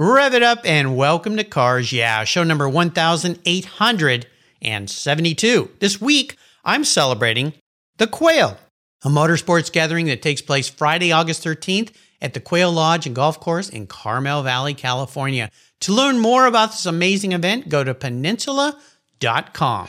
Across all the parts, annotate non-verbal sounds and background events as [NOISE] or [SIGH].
Rev it up and welcome to Cars Yeah, show number 1872. This week, I'm celebrating the Quail, a motorsports gathering that takes place Friday, August 13th at the Quail Lodge and Golf Course in Carmel Valley, California. To learn more about this amazing event, go to peninsula.com.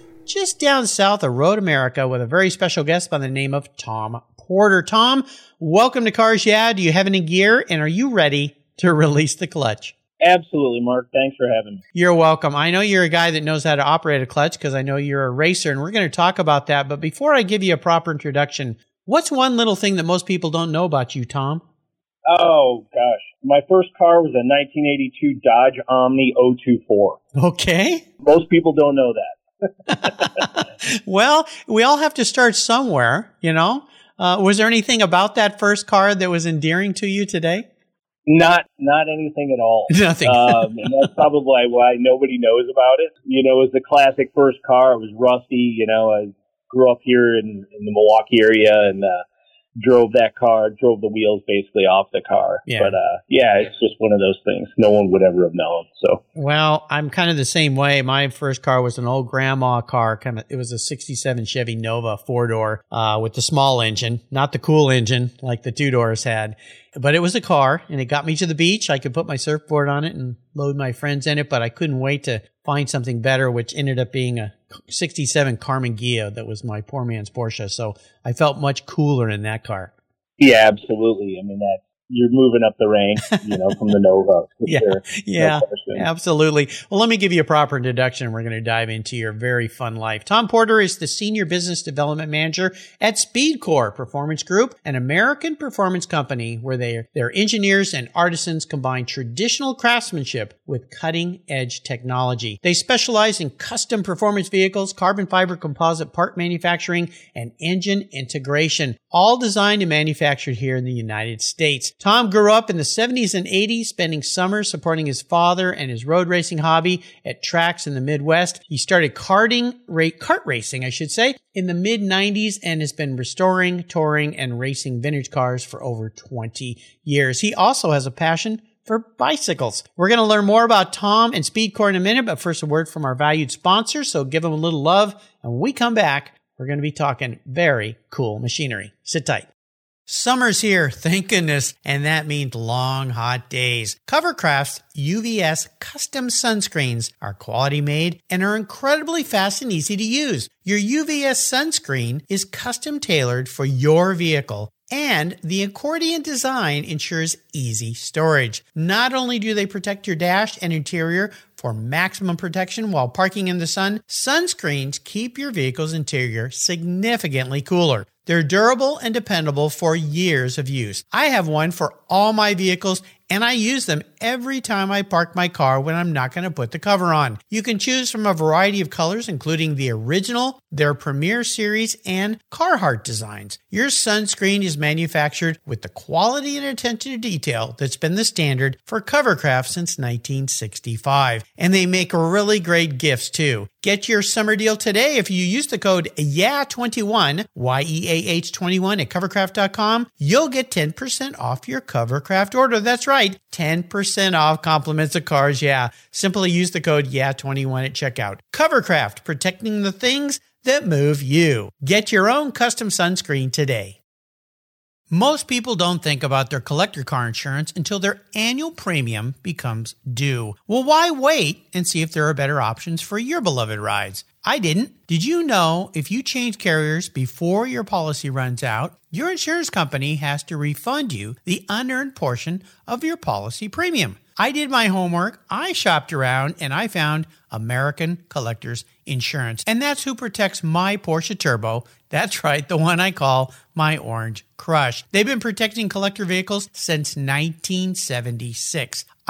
just down south of Road America, with a very special guest by the name of Tom Porter. Tom, welcome to Cars Yeah. Do you have any gear, and are you ready to release the clutch? Absolutely, Mark. Thanks for having me. You're welcome. I know you're a guy that knows how to operate a clutch because I know you're a racer, and we're going to talk about that. But before I give you a proper introduction, what's one little thing that most people don't know about you, Tom? Oh gosh, my first car was a 1982 Dodge Omni 024. Okay. Most people don't know that. [LAUGHS] well, we all have to start somewhere, you know. Uh, was there anything about that first car that was endearing to you today? Not, not anything at all. [LAUGHS] Nothing. um, and that's probably [LAUGHS] why nobody knows about it. You know, it was the classic first car. It was rusty. You know, I grew up here in, in the Milwaukee area and uh, drove that car, drove the wheels basically off the car. Yeah. But uh, yeah, it's just one of those things. No one would ever have known. So Well, I'm kind of the same way. My first car was an old grandma car. Kind of, it was a '67 Chevy Nova four door uh, with the small engine, not the cool engine like the two doors had. But it was a car, and it got me to the beach. I could put my surfboard on it and load my friends in it. But I couldn't wait to find something better, which ended up being a '67 Karmann Ghia that was my poor man's Porsche. So I felt much cooler in that car. yeah, absolutely. I mean that you're moving up the ranks, you know, from the Nova. [LAUGHS] Yeah, sure. Yeah, No absolutely. Well, let me give you a proper introduction. We're going to dive into your very fun life. Tom Porter is the Senior Business Development Manager at SpeedKore Performance Group, an American performance company where they, their engineers and artisans combine traditional craftsmanship with cutting edge technology. They specialize in custom performance vehicles, carbon fiber composite part manufacturing, and engine integration, all designed and manufactured here in the United States. Tom grew up in the 70s and 80s, spending summers supporting his father and his road racing hobby at tracks in the Midwest. He started karting, ra- kart racing, I should say, in the mid 90s and has been restoring, touring, and racing vintage cars for over 20 years. He also has a passion for bicycles. We're going to learn more about Tom and SpeedKore in a minute, but first a word from our valued sponsor. So give them a little love. And when we come back, we're going to be talking very cool machinery. Sit tight. Summer's here, thank goodness, and that means long, hot days. Covercraft's UVS custom sunscreens are quality made and are incredibly fast and easy to use. Your UVS sunscreen is custom tailored for your vehicle and the accordion design ensures easy storage. Not only do they protect your dash and interior for maximum protection while parking in the sun, sunscreens keep your vehicle's interior significantly cooler. They're durable and dependable for years of use. I have one for all my vehicles and I use them every time I park my car when I'm not going to put the cover on. You can choose from a variety of colors, including the original, their Premier Series, and Carhartt designs. Your sunscreen is manufactured with the quality and attention to detail that's been the standard for Covercraft since 1965. And they make really great gifts too. Get your summer deal today if you use the code YEAH21, Y-E-A-H 21 at covercraft.com. You'll get 10% off your Covercraft order. That's right, 10% off compliments of cars. Yeah. Simply use the code YEAH21 at checkout. Covercraft, protecting the things that move you. Get your own custom sunscreen today. Most people don't think about their collector car insurance until their annual premium becomes due. Well, why wait and see if there are better options for your beloved rides? I didn't. Did you know if you change carriers before your policy runs out, your insurance company has to refund you the unearned portion of your policy premium? I did my homework, I shopped around, and I found American Collectors Insurance. And that's who protects my Porsche Turbo. That's right, the one I call my Orange Crush. They've been protecting collector vehicles since 1976.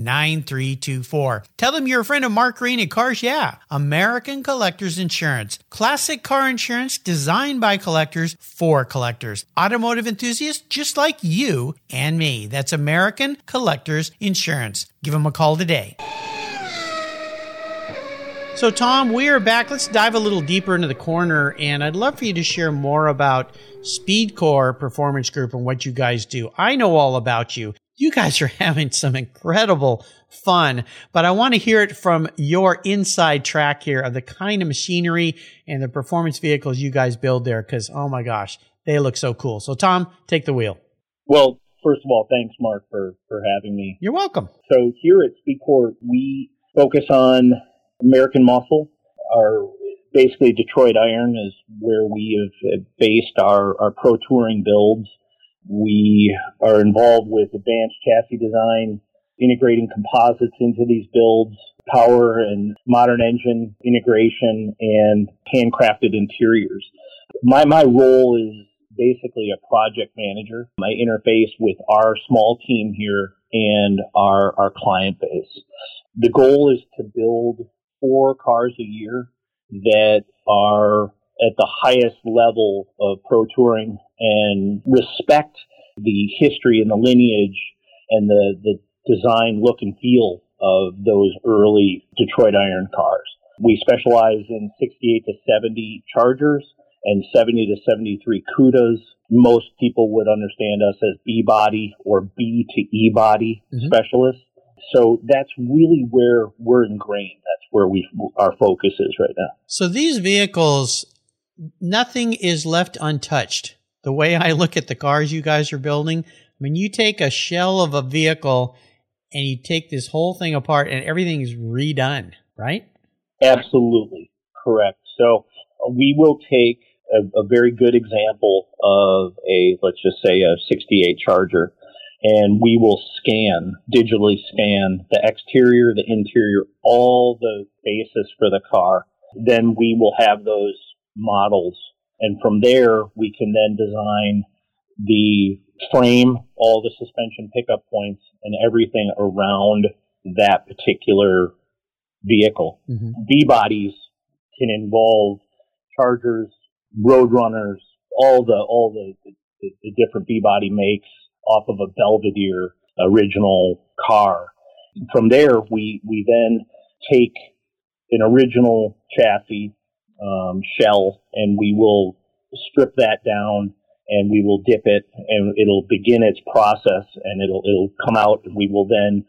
9324. Tell them you're a friend of Mark Green at Cars Yeah, American Collectors Insurance. Classic car insurance designed by collectors for collectors. Automotive enthusiasts just like you and me. That's American Collectors Insurance. Give them a call today. So, Tom, we are back. Let's dive a little deeper into the corner, and I'd love for you to share more about SpeedKore Performance Group and what you guys do. I know all about you. You guys are [LAUGHS] having some incredible fun, but I want to hear it from your inside track here of the kind of machinery and the performance vehicles you guys build there, because oh my gosh, they look so cool. So, Tom, take the wheel. Well, first of all, thanks, Mark, for, for having me. You're welcome. So, here at SpeedKore, we focus on American Muscle. Our basically Detroit Iron is where we have based our, our pro touring builds. We are involved with advanced chassis design, integrating composites into these builds, power and modern engine integration, and handcrafted interiors. My, my role is basically a project manager. I interface with our small team here and our, our client base. The goal is to build four cars a year that are at the highest level of pro touring and respect the history and the lineage and the, the design look and feel of those early Detroit Iron cars. We specialize in 68 to 70 Chargers and 70 to 73 Cudas. Most people would understand us as B body or B to E body mm-hmm. specialists. So that's really where we're ingrained. That's where we our focus is right now. So these vehicles, nothing is left untouched. The way I look at the cars you guys are building, I mean, you take a shell of a vehicle and you take this whole thing apart and everything is redone, right? Absolutely correct. So uh, we will take a, a very good example of a, let's just say, a 68 Charger and we will scan, digitally scan the exterior, the interior, all the basis for the car. Then we will have those models. And from there, we can then design the frame, all the suspension pickup points, and everything around that particular vehicle. Mm-hmm. B bodies can involve chargers, roadrunners, all the all the, the, the different B body makes, off of a Belvedere original car. From there, we, we then take an original chassis um, shell and we will strip that down and we will dip it and it'll begin its process and it'll it'll come out. We will then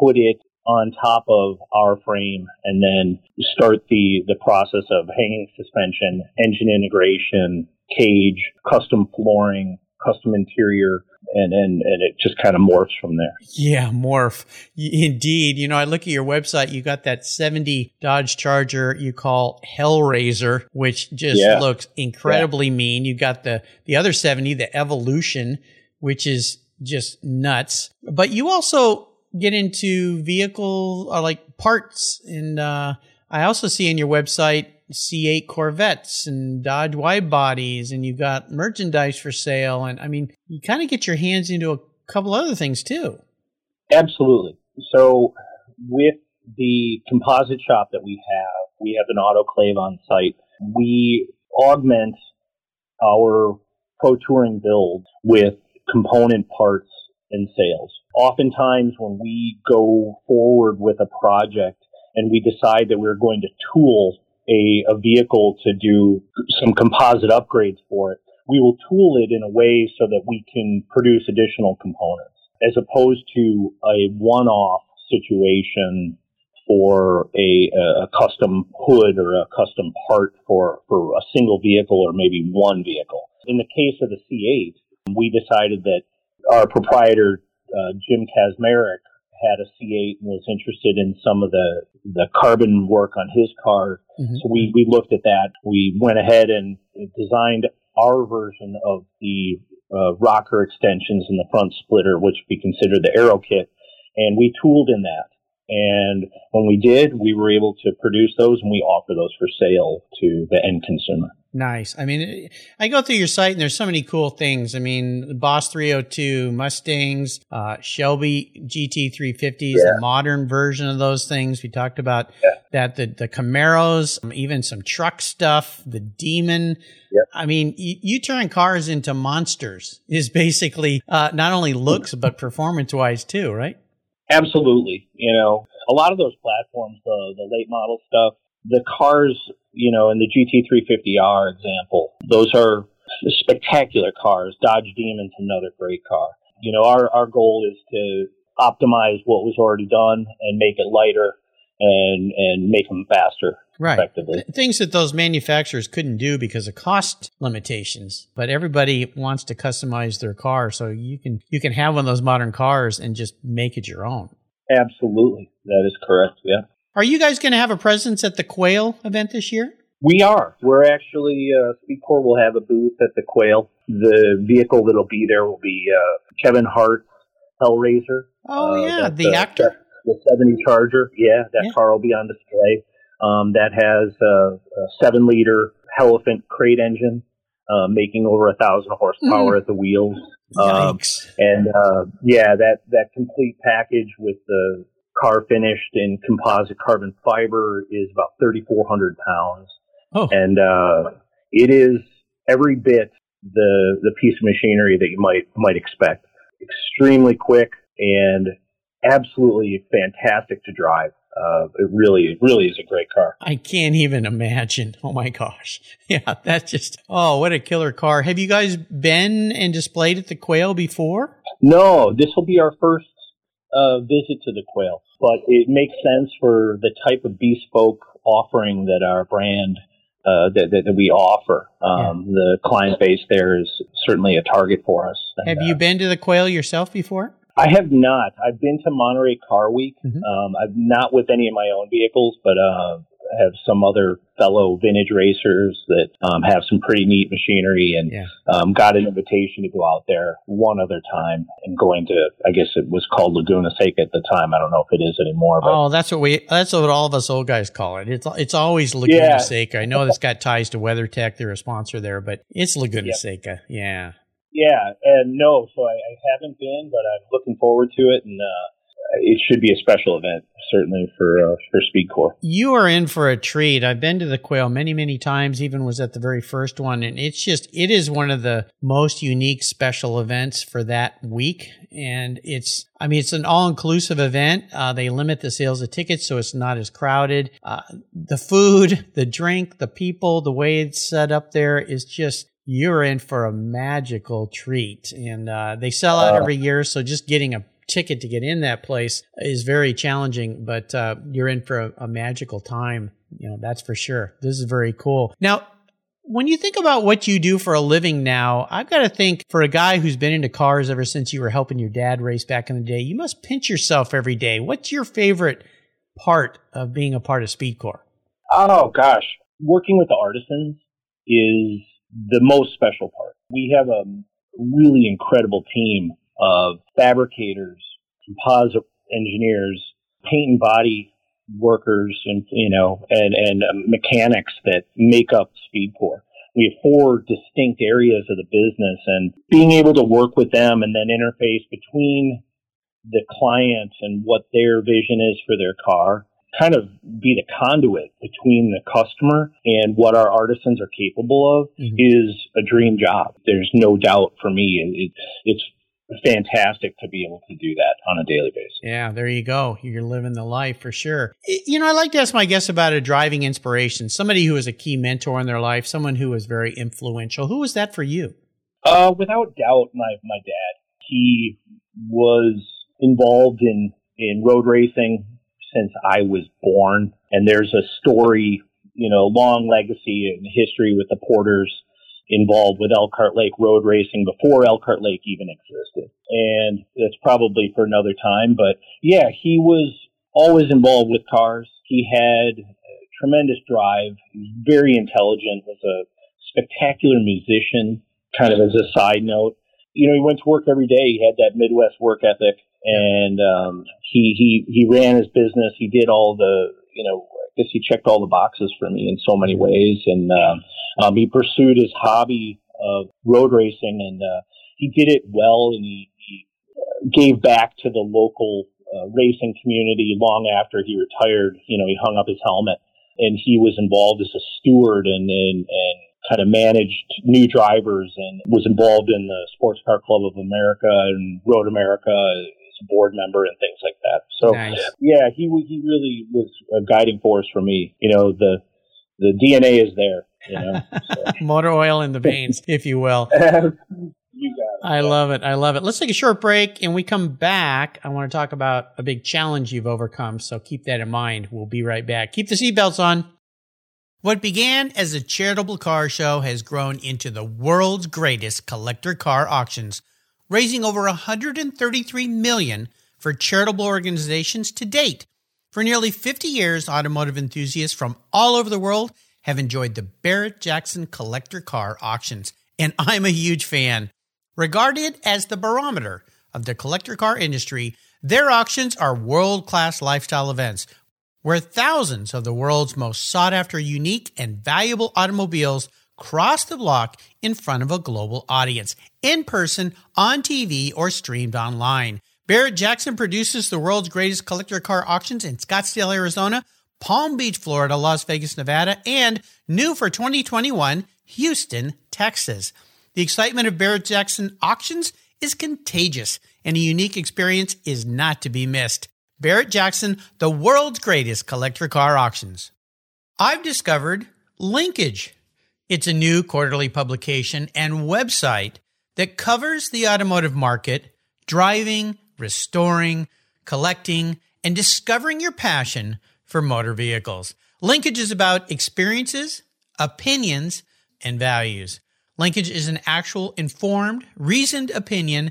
put it on top of our frame and then start the the process of hanging suspension, engine integration, cage, custom flooring, custom interior, and, and, and it just kind of morphs from there. Yeah, morph. Indeed. You know, I look at your website, you got that 70 Dodge Charger you call Hellraiser, which just yeah. looks incredibly yeah. mean. You got the, the other 70, the Evolution, which is just nuts. But you also get into vehicle uh, like parts and, uh, I also see in your website C8 Corvettes and Dodge wide bodies, and you've got merchandise for sale. And I mean, you kind of get your hands into a couple other things too. Absolutely. So, with the composite shop that we have, we have an autoclave on site. We augment our pro touring build with component parts and sales. Oftentimes, when we go forward with a project and we decide that we're going to tool a, a vehicle to do some composite upgrades for it, we will tool it in a way so that we can produce additional components as opposed to a one-off situation for a, a, custom hood or a custom part for, for a single vehicle or maybe one vehicle. In the case of the C8, we decided that our proprietor, uh, Jim Kaczmarek, had a C8 and was interested in some of the the carbon work on his car. Mm-hmm. So we we looked at that. We went ahead and designed our version of the uh, rocker extensions and the front splitter, which we consider the aero kit, and we tooled in that. And when we did, we were able to produce those and we offer those for sale to the end consumer. Nice. I mean, I go through your site and there's so many cool things. I mean, the Boss 302, Mustangs, uh, Shelby GT 350s, yeah. the modern version of those things. We talked about yeah. that, the, the Camaros, even some truck stuff, the Demon. Yep. I mean, you, you, turn cars into monsters is basically, uh, not only looks, [LAUGHS] but performance wise too, right? Absolutely. You know, a lot of those platforms, the, the late model stuff, the cars, you know, in the GT350R example, those are spectacular cars. Dodge Demon's another great car. You know, our, our goal is to optimize what was already done and make it lighter and and make them faster right. effectively. Things that those manufacturers couldn't do because of cost limitations. But everybody wants to customize their car, so you can you can have one of those modern cars and just make it your own. Absolutely, that is correct. Yeah. Are you guys going to have a presence at the Quail event this year? We are. We're actually, uh, SpeedKore will have a booth at the Quail. The vehicle that'll be there will be uh, Kevin Hart Hellraiser. Oh, uh, yeah, the actor. The 70 Charger. Yeah, that yeah. car will be on display. Um, that has a, a seven liter Hellephant crate engine, uh, making over a thousand horsepower mm. at the wheels. Um, and uh, yeah, that that complete package with the car finished in composite carbon fiber is about 3,400 pounds. Oh. And, uh, it is every bit the, the piece of machinery that you might, might expect. Extremely quick and absolutely fantastic to drive. Uh, it really, really is a great car. I can't even imagine. Oh my gosh. [LAUGHS] Yeah, that's just, oh, what a killer car. Have you guys been and displayed at the Quail before? No, this will be our first uh, visit to the quail, but it makes sense for the type of bespoke offering that our brand uh, that, that, that, we offer. Um, yeah. The client base there is certainly a target for us. And, have you uh, been to the quail yourself before? I have not. I've been to Monterey Car Week. Mm-hmm. Um, I've not with any of my own vehicles, but uh, have some other fellow vintage racers that um, have some pretty neat machinery and yeah. um, got an invitation to go out there one other time and going to I guess it was called Laguna Seca at the time. I don't know if it is anymore. But. Oh, that's what we that's what all of us old guys call it. It's it's always Laguna yeah. Seca. I know it's got ties to WeatherTech, they're a sponsor there, but it's Laguna yep. Seca. Yeah. Yeah, and no, so I, I haven't been, but I'm looking forward to it, and uh, it should be a special event, certainly for uh, for SpeedKore. You are in for a treat. I've been to the Quail many, many times. Even was at the very first one, and it's just it is one of the most unique special events for that week. And it's, I mean, it's an all inclusive event. Uh, they limit the sales of tickets so it's not as crowded. Uh, the food, [LAUGHS] the drink, the people, the way it's set up there is just you're in for a magical treat. And uh, they sell out every year, so just getting a ticket to get in that place is very challenging, but uh, you're in for a, a magical time. You know, that's for sure. This is very cool. Now, when you think about what you do for a living now, I've got to think for a guy who's been into cars ever since you were helping your dad race back in the day, you must pinch yourself every day. What's your favorite part of being a part of SpeedKore? Oh, gosh. Working with the artisans is the most special part. We have a really incredible team of fabricators, composite engineers, paint and body workers, and you know, and and um, mechanics that make up SpeedKore. We have four distinct areas of the business, and being able to work with them and then interface between the client and what their vision is for their car kind of be the conduit between the customer and what our artisans are capable of mm-hmm. is a dream job. There's no doubt for me. It, it's fantastic to be able to do that on a daily basis. Yeah, there you go. You're living the life for sure. You know, I like to ask my guests about a driving inspiration, somebody who was a key mentor in their life, someone who was very influential. Who was that for you? Uh, without doubt, my my dad. He was involved in in road racing since I was born, and there's a story, you know, long legacy and history with the Porters involved with Elkhart Lake road racing before Elkhart Lake even existed. And that's probably for another time. But yeah, he was always involved with cars. He had tremendous drive. He was very intelligent, was a spectacular musician, kind of as a side note. You know, he went to work every day. He had that Midwest work ethic and um, he, he, he ran his business. He did all the, you know, I guess he checked all the boxes for me in so many ways. And um, um, he pursued his hobby of road racing and uh, he did it well and he, he gave back to the local uh, racing community long after he retired. You know, he hung up his helmet and he was involved as a steward and, and, and kind of managed new drivers and was involved in the Sports Car Club of America and Road America as a board member and things like that. So Nice. yeah, he he really was a guiding force for me. You know, the the DNA is there. You know, so. [LAUGHS] Motor oil in the veins, [LAUGHS] if you will. you got it. I love it. I love it. Let's take a short break and we come back. I want to talk about a big challenge you've overcome. So keep that in mind. We'll be right back. Keep the seatbelts on. What began as a charitable car show has grown into the world's greatest collector car auctions, raising over 133 million for charitable organizations to date. For nearly 50 years, automotive enthusiasts from all over the world have enjoyed the Barrett Jackson collector car auctions, and I'm a huge fan. Regarded as the barometer of the collector car industry, their auctions are world class lifestyle events where thousands of the world's most sought after, unique, and valuable automobiles cross the block in front of a global audience, in person, on TV, or streamed online. Barrett Jackson produces the world's greatest collector car auctions in Scottsdale, Arizona, Palm Beach, Florida, Las Vegas, Nevada, and new for 2021, Houston, Texas. The excitement of Barrett Jackson auctions is contagious, and a unique experience is not to be missed. Barrett Jackson, the world's greatest collector car auctions. I've discovered Linkage. It's a new quarterly publication and website that covers the automotive market, driving, restoring, collecting, and discovering your passion for motor vehicles. Linkage is about experiences, opinions, and values. Linkage is an actual informed, reasoned opinion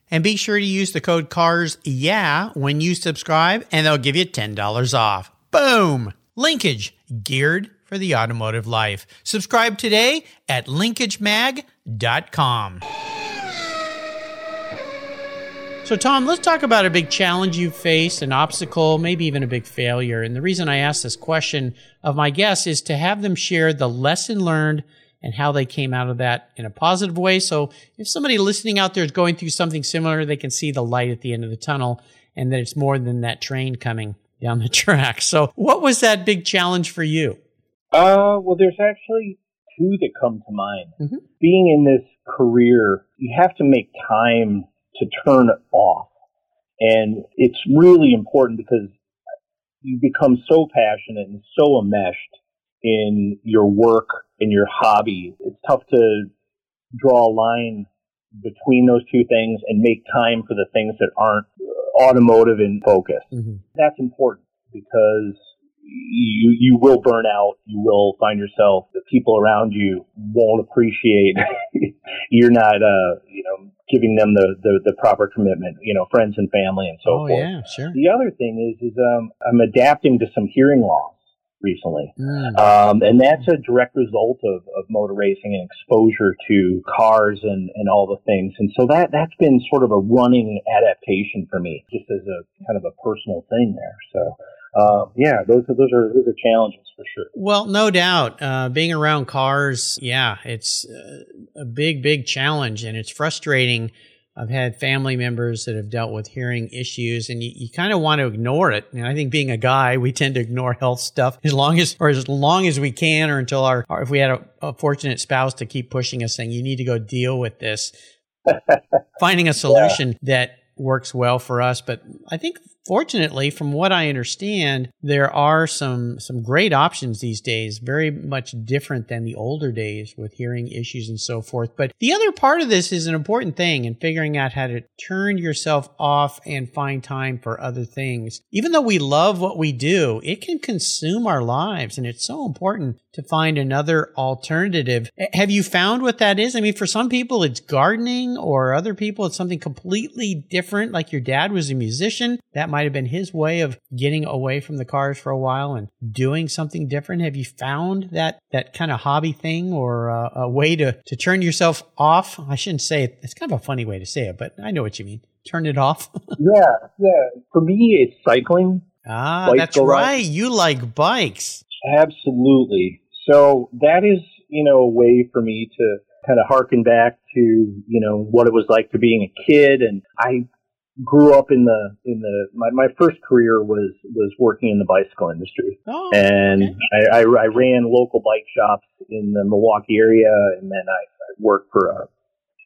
And be sure to use the code CARS yeah when you subscribe, and they'll give you $10 off. Boom! Linkage, geared for the automotive life. Subscribe today at linkagemag.com. So, Tom, let's talk about a big challenge you've faced, an obstacle, maybe even a big failure. And the reason I ask this question of my guests is to have them share the lesson learned and how they came out of that in a positive way. So if somebody listening out there is going through something similar, they can see the light at the end of the tunnel and that it's more than that train coming down the [LAUGHS] track. So what was that big challenge for you? Uh, well, there's actually two that come to mind. Mhm. Being in this career, you have to make time to turn it off. And it's really important because you become so passionate and so enmeshed in your work and your hobby. It's tough to draw a line between those two things and make time for the things that aren't uh, automotive in focus that's important because you you will burn out. You will find yourself the people around you won't appreciate [LAUGHS] you're not uh you know giving them the, the the proper commitment. You know, friends and family and so oh, forth. yeah, sure. The other thing is is um I'm adapting to some hearing loss recently. Mm. Um, and that's a direct result of, of motor racing and exposure to cars and, and all the things. And so that, that's been sort of a running adaptation for me, just as a kind of a personal thing there. So, uh, yeah, those are, those are, those are challenges for sure. Well, no doubt. Uh, being around cars, yeah, it's uh, a big, big challenge and it's frustrating. I've had family members that have dealt with hearing issues and you, you kind of want to ignore it. And I think being a guy, we tend to ignore health stuff as long as, or as long as we can, or until our, or if we had a, a fortunate spouse to keep pushing us saying, you need to go deal with this. [LAUGHS] Finding a solution that works well for us. But I think fortunately, from what I understand, there are some some great options these days, very much different than the older days with hearing issues and so forth. But the other part of this is an important thing in figuring out how to turn yourself off and find time for other things. Even though we love what we do, it can consume our lives, and it's so important to find another alternative. Have you found what that is? I mean, for some people, it's gardening, or other people, it's something completely different. Like your dad was a musician. That might have been his way of getting away from the cars for a while and doing something different. Have you found that, that kind of hobby thing or uh, a way to, to turn yourself off? I shouldn't say it. It's kind of a funny way to say it, but I know what you mean. Turn it off. [LAUGHS] yeah. Yeah. For me, it's cycling. Ah, that's right. You like bikes. Absolutely. So that is, you know, a way for me to kind of harken back to, you know, what it was like to being a kid. And I grew up in the, in the, my, my first career was, was working in the bicycle industry. Oh, and okay. I, I, I, ran local bike shops in the Milwaukee area. And then I, I worked for a,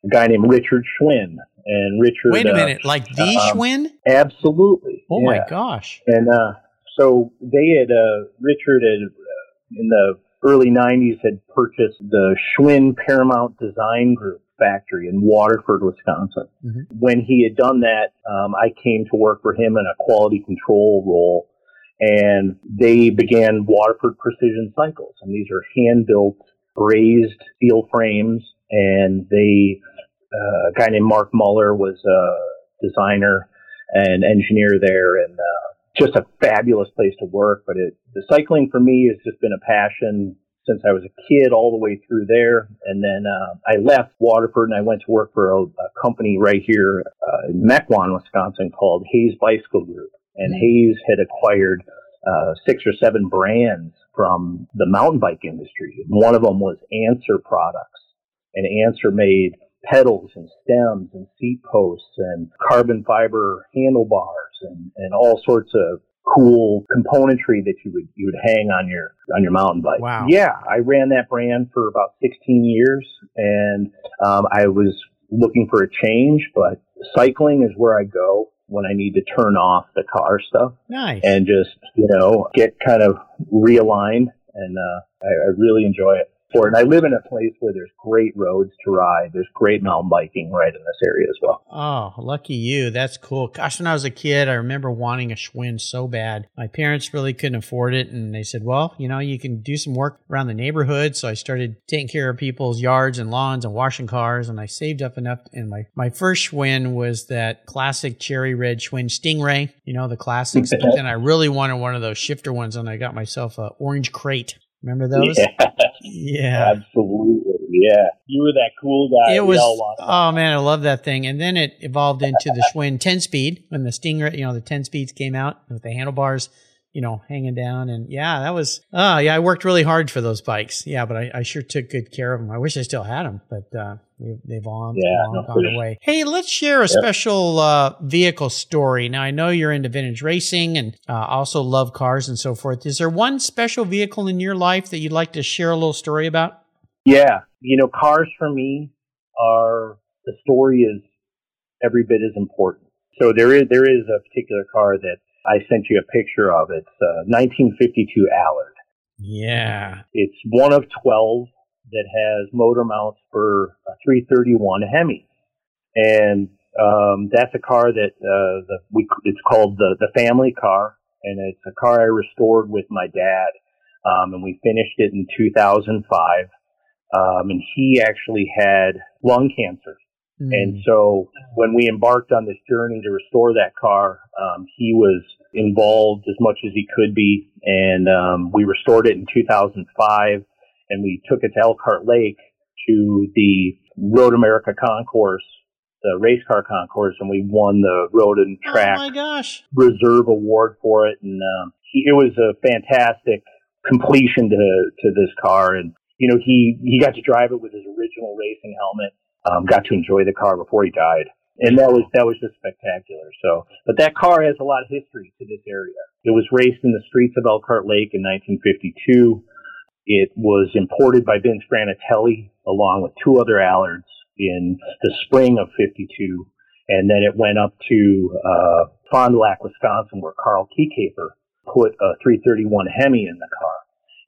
a, guy named Richard Schwinn. And Richard. Wait a uh, minute, like the um, Schwinn? Absolutely. Oh yeah. my gosh. And, uh, so they had, uh, Richard had, uh, in the early 90s had purchased the Schwinn Paramount Design Group factory in Waterford, Wisconsin. Mm-hmm. When he had done that, um, I came to work for him in a quality control role, and they began Waterford Precision Cycles. And these are hand built, brazed steel frames, and they, uh, a guy named Mark Muller was a designer and engineer there, and uh, just a fabulous place to work. But it, the cycling for me has just been a passion since I was a kid all the way through there. And then uh, I left Waterford and I went to work for a, a company right here uh, in Mequon, Wisconsin called Hayes Bicycle Group. And mm-hmm. Hayes had acquired uh, six or seven brands from the mountain bike industry. One of them was Answer Products. And Answer made pedals and stems and seat posts and carbon fiber handlebars and, and all sorts of cool componentry that you would you would hang on your on your mountain bike. Wow. Yeah, I ran that brand for about 16 years, and um, I was looking for a change, but cycling is where I go when I need to turn off the car stuff. Nice. And just you know get kind of realigned, and uh, I, I really enjoy it for it. And I live in a place where there's great roads to ride. There's great mountain biking right in this area as well. Oh, lucky you. That's cool. Gosh, when I was a kid, I remember wanting a Schwinn so bad. My parents really couldn't afford it. And they said, well, you know, you can do some work around the neighborhood. So I started taking care of people's yards and lawns and washing cars. And I saved up enough. And my, my first Schwinn was that classic cherry red Schwinn Stingray, you know, the classics. [LAUGHS] but then I really wanted one of those shifter ones. And I got myself a orange crate. Remember those? Yeah. yeah. [LAUGHS] Absolutely. Yeah. You were that cool guy. It was, oh man, I love that thing. And then it evolved into the Schwinn [LAUGHS] 10 speed when the Stinger, you know, the 10 speeds came out with the handlebars you know, hanging down. And yeah, that was, oh, yeah, I worked really hard for those bikes. Yeah, but I, I sure took good care of them. I wish I still had them, but uh, they've all, yeah, long gone away. Hey, let's share a yep. special uh, vehicle story. Now, I know you're into vintage racing and uh, also love cars and so forth. Is there one special vehicle in your life that you'd like to share a little story about? Yeah. You know, cars for me are, the story is every bit as important. So there is, there is a particular car that I sent you a picture of. It's a 1952 Allard. Yeah. It's one of 12 that has motor mounts for a 331 Hemi. And um, that's a car that uh, the, we, it's called the, the family car. And it's a car I restored with my dad. Um, and we finished it in 2005. Um, and he actually had lung cancer. Mm. And so when we embarked on this journey to restore that car, um, he was involved as much as he could be. And um, we restored it in 2005 and we took it to Elkhart Lake to the Road America Concours, the race car concours, and we won the Road and Track oh my gosh. Reserve Award for it. And um, he, it was a fantastic completion to, to this car. And, you know, he, he got to drive it with his original racing helmet um, got to enjoy the car before he died. And that was, that was just spectacular. So, but that car has a lot of history to this area. It was raced in the streets of Elkhart Lake in 1952. It was imported by Vince Granatelli along with two other Allards in the spring of 52. And then it went up to uh, Fond du Lac, Wisconsin, where Carl Kiekhaefer put a 331 Hemi in the car.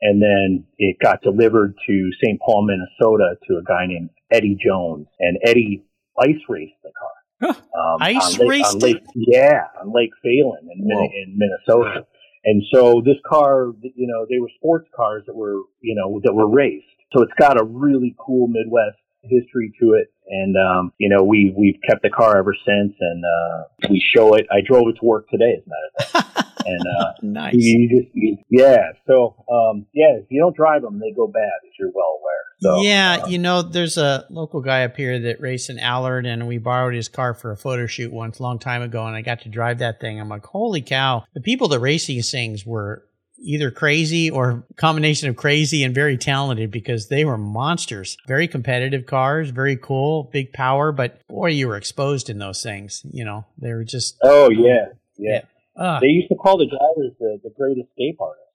And then it got delivered to St. Paul, Minnesota to a guy named Eddie Jones. And Eddie ice raced the car. Um, ice Lake, raced Lake, Yeah, on Lake Phalen in, in Minnesota. And so this car, you know, they were sports cars that were, you know, that were raced. So it's got a really cool Midwest history to it. And, um, you know, we, we've kept the car ever since and, uh, we show it. I drove it to work today, as a matter of fact. [LAUGHS] and, uh, [LAUGHS] nice. You, just, you, yeah. So, um, yeah, if you don't drive them, they go bad, as you're well aware. So, yeah, uh, you know, there's a local guy up here that raced an Allard, and we borrowed his car for a photo shoot once, a long time ago, and I got to drive that thing. I'm like, holy cow! The people that race these things were either crazy or combination of crazy and very talented because they were monsters. Very competitive cars, very cool, big power, but boy, you were exposed in those things. You know, they were just. Oh yeah, yeah. Uh, they used to call the drivers the, the great escape artists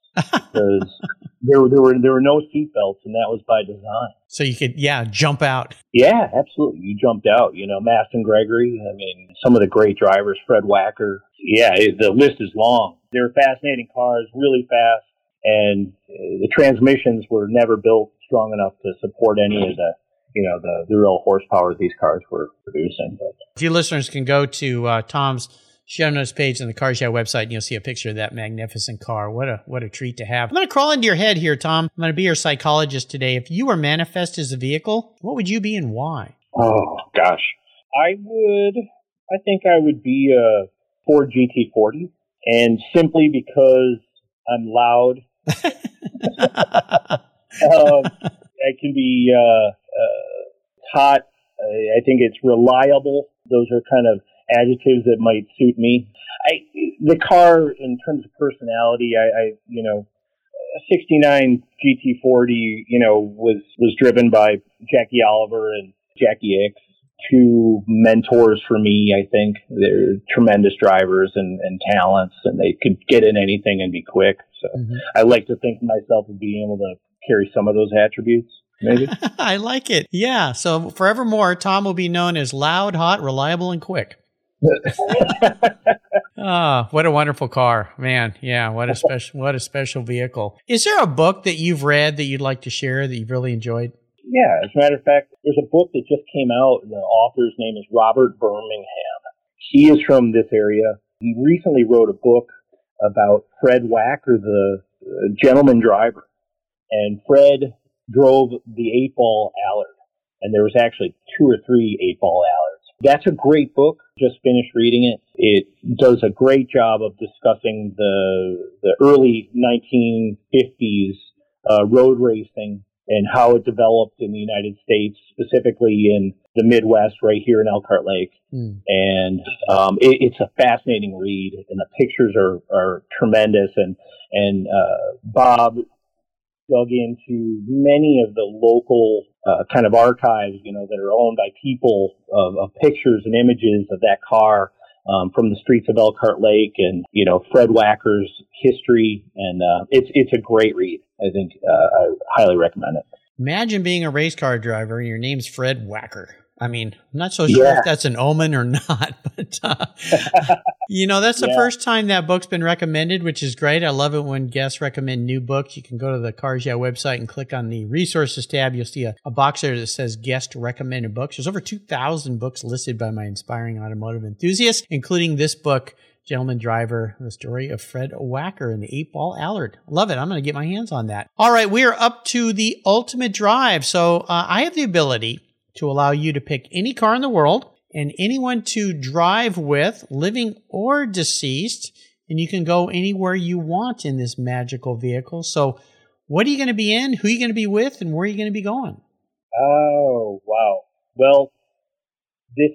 because [LAUGHS] there there were there were no seatbelts, and that was by design. So you could, yeah, jump out. Yeah, absolutely. You jumped out. You know, Masten Gregory. I mean, some of the great drivers, Fred Wacker. Yeah, it, the list is long. They were fascinating cars, really fast, and uh, the transmissions were never built strong enough to support any of the you know the the real horsepower these cars were producing. But. If you listeners can go to uh, Tom's show notes page on the Cars Yeah website, and you'll see a picture of that magnificent car. What a what a treat to have. I'm going to crawl into your head here, Tom. I'm going to be your psychologist today. If you were manifest as a vehicle, what would you be and why? Oh gosh, I would. I think I would be a Ford GT40, and simply because I'm loud. [LAUGHS] um, I can be uh, uh, hot. I think it's reliable. Those are kind of adjectives that might suit me. I the car in terms of personality, I, I you know, a '69 GT40, you know, was was driven by Jackie Oliver and Jackie Ickx, two mentors for me. I think they're tremendous drivers and, and talents, and they could get in anything and be quick. So mm-hmm. I like to think of myself of being able to carry some of those attributes. Maybe. [LAUGHS] I like it. Yeah. So forevermore, Tom will be known as loud, hot, reliable, and quick oh, what a wonderful car, man! Yeah, what a special, what a special vehicle. Is there a book that you've read that you'd like to share that you've really enjoyed? Yeah, as a matter of fact, there's a book that just came out. The author's name is Robert Birmingham. He is from this area. He recently wrote a book about Fred Wacker, the uh, gentleman driver, and Fred drove the eight ball Allard, and there was actually two or three eight ball Allards that's a great book. Just finished reading it. It does a great job of discussing the the early 1950s uh, road racing and how it developed in the United States, specifically in the Midwest, right here in Elkhart Lake. Mm. And um, it, it's a fascinating read, and the pictures are, are tremendous. And and uh, Bob dug into many of the local uh, kind of archives, you know, that are owned by people of, of pictures and images of that car um, from the streets of Elkhart Lake, and you know Fred Wacker's history, and uh, it's it's a great read. I think uh, I highly recommend it. Imagine being a race car driver and your name's Fred Wacker. I mean, I'm not so sure yeah. if that's an omen or [LAUGHS] not, but uh, [LAUGHS] you know, that's the yeah. first time that book's been recommended, which is great. I love it when guests recommend new books. You can go to the Cars Yeah website and click on the resources tab. You'll see a, a box there that says guest recommended books. There's over 2,000 books listed by my inspiring automotive enthusiasts, including this book. Gentleman Driver, the story of Fred Wacker and the eight ball Allard. Love it. I'm going to get my hands on that. All right. We are up to the ultimate drive. So uh, I have the ability to allow you to pick any car in the world and anyone to drive with, living or deceased, and you can go anywhere you want in this magical vehicle. So, what are you going to be in? Who are you going to be with? And where are you going to be going? Oh, wow. Well, this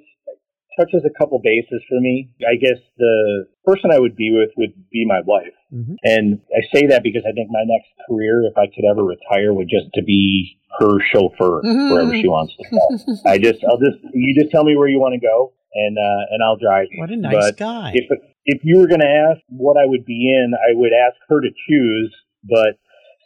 touches a couple bases for me. I guess the person I would be with would be my wife. Mm-hmm. And I say that because I think my next career, if I could ever retire, would just to be her chauffeur mm-hmm. wherever she wants to go. [LAUGHS] I just, I'll just, you just tell me where you want to go and, uh, and I'll drive. What a nice but guy. If, if you were going to ask what I would be in, I would ask her to choose, but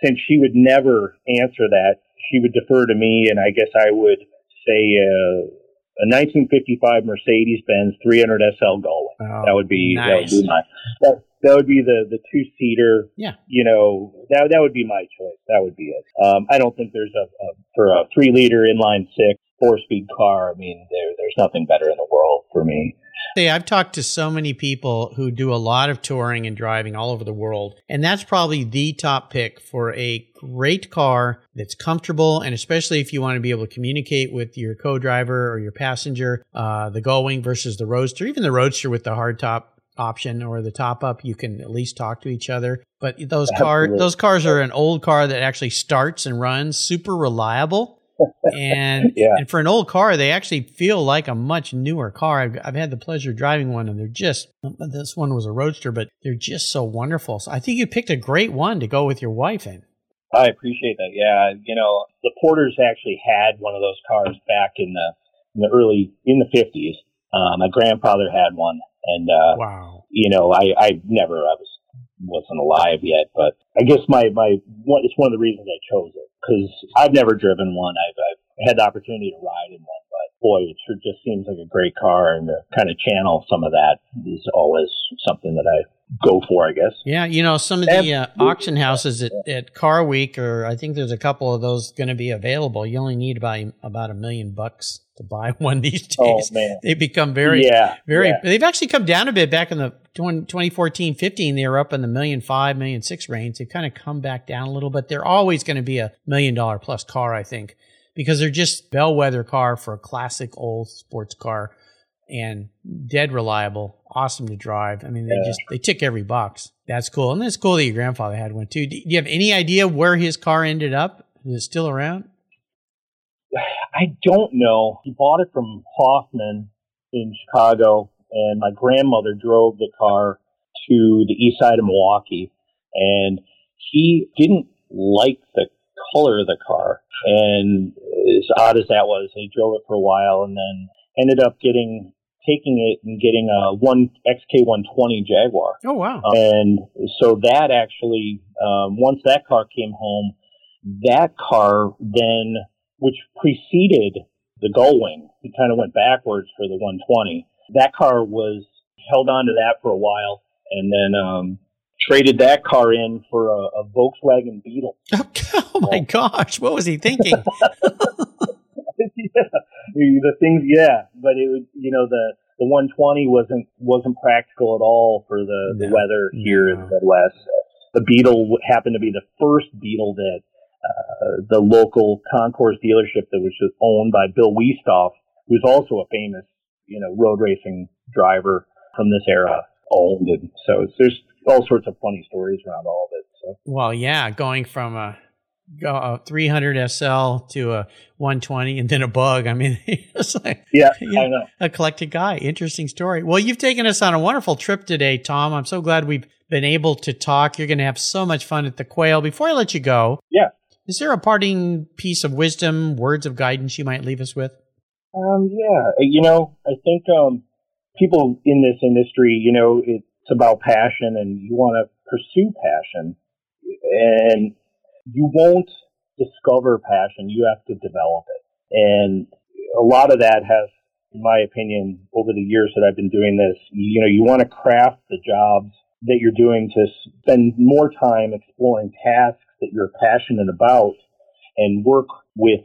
since she would never answer that, she would defer to me and I guess I would say, uh, a 1955 Mercedes Benz 300 SL Gullwing. Oh, that would be nice. that would be my that, that would be the the two seater. Yeah. You know that that would be my choice. That would be it. Um, I don't think there's a, a for a three liter inline six four speed car. I mean, there there's nothing better in the world for me. See, I've talked to so many people who do a lot of touring and driving all over the world, and that's probably the top pick for a great car that's comfortable, and especially if you want to be able to communicate with your co-driver or your passenger, uh, the Gullwing versus the Roadster, even the Roadster with the hardtop option or the top up, you can at least talk to each other. But those Absolutely. those cars are an old car that actually starts and runs, super reliable. And [LAUGHS] Yeah. and for an old car, they actually feel like a much newer car. I've, I've had the pleasure of driving one, and they're just this one was a roadster, but they're just so wonderful. So I think you picked a great one to go with your wife in. I appreciate that. Yeah, you know, the Porters actually had one of those cars back in the in the early in the fifties. Uh, my grandfather had one, and uh, Wow. you know, I I never I was wasn't alive yet, but I guess my my one it's one of the reasons I chose it because I've never driven one. I've, I've had the opportunity to ride in one, but boy, it sure just seems like a great car, and to kind of channel some of that is always something that I go for, I guess. Yeah, you know, some of the uh, auction houses at, at Car Week, or I think there's a couple of those going to be available. You only need about about a million bucks to buy [LAUGHS] one these days. Oh man, They become very, yeah, very. yeah. They've actually come down a bit. Back in the 20, 2014, 15, they were up in the million five, million six range. They've kind of come back down a little, but they're always going to be a million dollar plus car, I think, because they're just bellwether car for a classic old sports car and dead reliable, awesome to drive. I mean, they Yeah. just they tick every box. That's cool, and it's cool that your grandfather had one too. Do you have any idea where his car ended up? Is it still around? I don't know. He bought it from Hoffman in Chicago, and my grandmother drove the car to the east side of Milwaukee, and he didn't like the color of the car. And as odd as that was, he drove it for a while, and then ended up getting taking it and getting a one XK120 Jaguar. Oh wow! And so that actually, um, once that car came home, that car then, which preceded the Gullwing, he kind of went backwards for the 120. That car was held on to that for a while, and then um, traded that car in for a, a Volkswagen Beetle. [LAUGHS] Oh my gosh, what was he thinking? [LAUGHS] [LAUGHS] yeah, the things, yeah, but it would, you know, the the 120 wasn't wasn't practical at all for the, the weather here in the Midwest. The Beetle happened to be the first Beetle that uh, the local Concours dealership that was just owned by Bill Wuesthoff, who's also a famous, you know, road racing driver from this era, owned. And so there's all sorts of funny stories around all of it. So Well, yeah, going from a, a 300 SL to a 120 and then a bug. I mean, [LAUGHS] it's like yeah, Yeah. I know. eclectic guy. Interesting story. Well, you've taken us on a wonderful trip today, Tom. I'm so glad we've been able to talk. You're going to have so much fun at the Quail. Before I let you go, Yeah. is there a parting piece of wisdom, words of guidance you might leave us with? Um, yeah, you know, I think um, people in this industry, you know, it's about passion, and you want to pursue passion, and you won't discover passion. You have to develop it, and a lot of that has, in my opinion, over the years that I've been doing this, you know, you want to craft the jobs that you're doing to spend more time exploring tasks that you're passionate about, and work with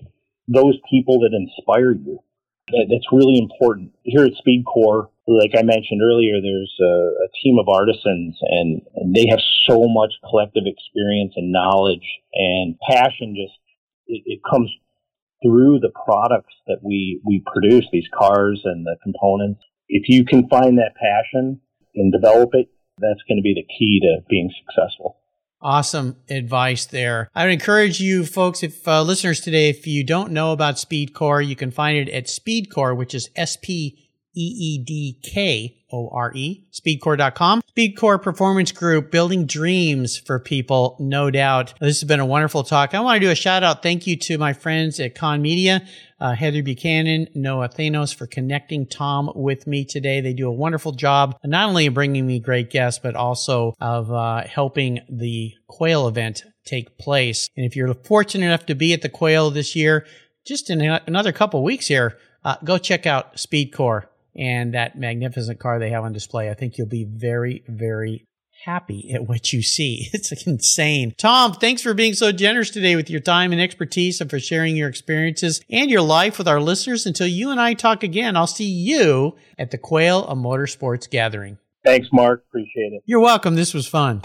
those people that inspire you that's really important. Here at SpeedKore, like I mentioned earlier, there's a, a team of artisans, and, and they have so much collective experience and knowledge and passion. Just it, it comes through the products that we we produce, these cars and the components. If you can find that passion and develop it, that's going to be the key to being successful. Awesome advice there. I would encourage you folks, if uh, listeners today, if you don't know about SpeedKore, you can find it at SpeedKore, which is S P E E D K O R E, speedkore.com. SpeedKore Performance Group, building dreams for people, no doubt. This has been a wonderful talk. I want to do a shout out thank you to my friends at Kahn Media, uh, Heather Buchanan, Noah Thanos for connecting Tom with me today. They do a wonderful job, not only of bringing me great guests, but also of uh, helping the Quail event take place. And if you're fortunate enough to be at the Quail this year, just in another couple weeks here, uh, go check out SpeedKore and that magnificent car they have on display. I think you'll be very, very happy at what you see. [LAUGHS] It's insane. Tom, thanks for being so generous today with your time and expertise and for sharing your experiences and your life with our listeners. Until you and I talk again, I'll see you at the Quail of Motorsports Gathering. Thanks, Mark. Appreciate it. You're welcome. This was fun.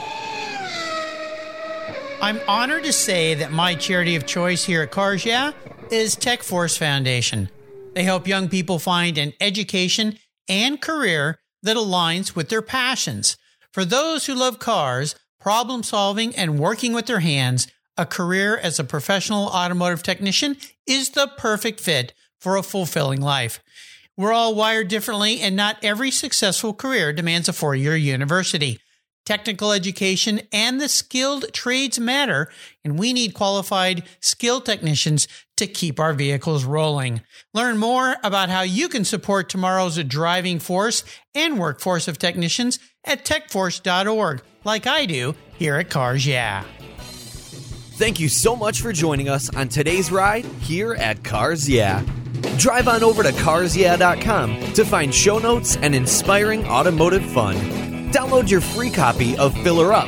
I'm honored to say that my charity of choice here at Cars Yeah is Tech Force Foundation. They help young people find an education and career that aligns with their passions. For those who love cars, problem solving, and working with their hands, a career as a professional automotive technician is the perfect fit for a fulfilling life. We're all wired differently, and not every successful career demands a four year university. Technical education and the skilled trades matter, and we need qualified, skilled technicians to keep our vehicles rolling. Learn more about how you can support tomorrow's driving force and workforce of technicians at techforce.org, like I do here at Cars Yeah. Thank you so much for joining us on today's ride here at Cars Yeah. Drive on over to carsyeah.com to find show notes and inspiring automotive fun. Download your free copy of Filler Up,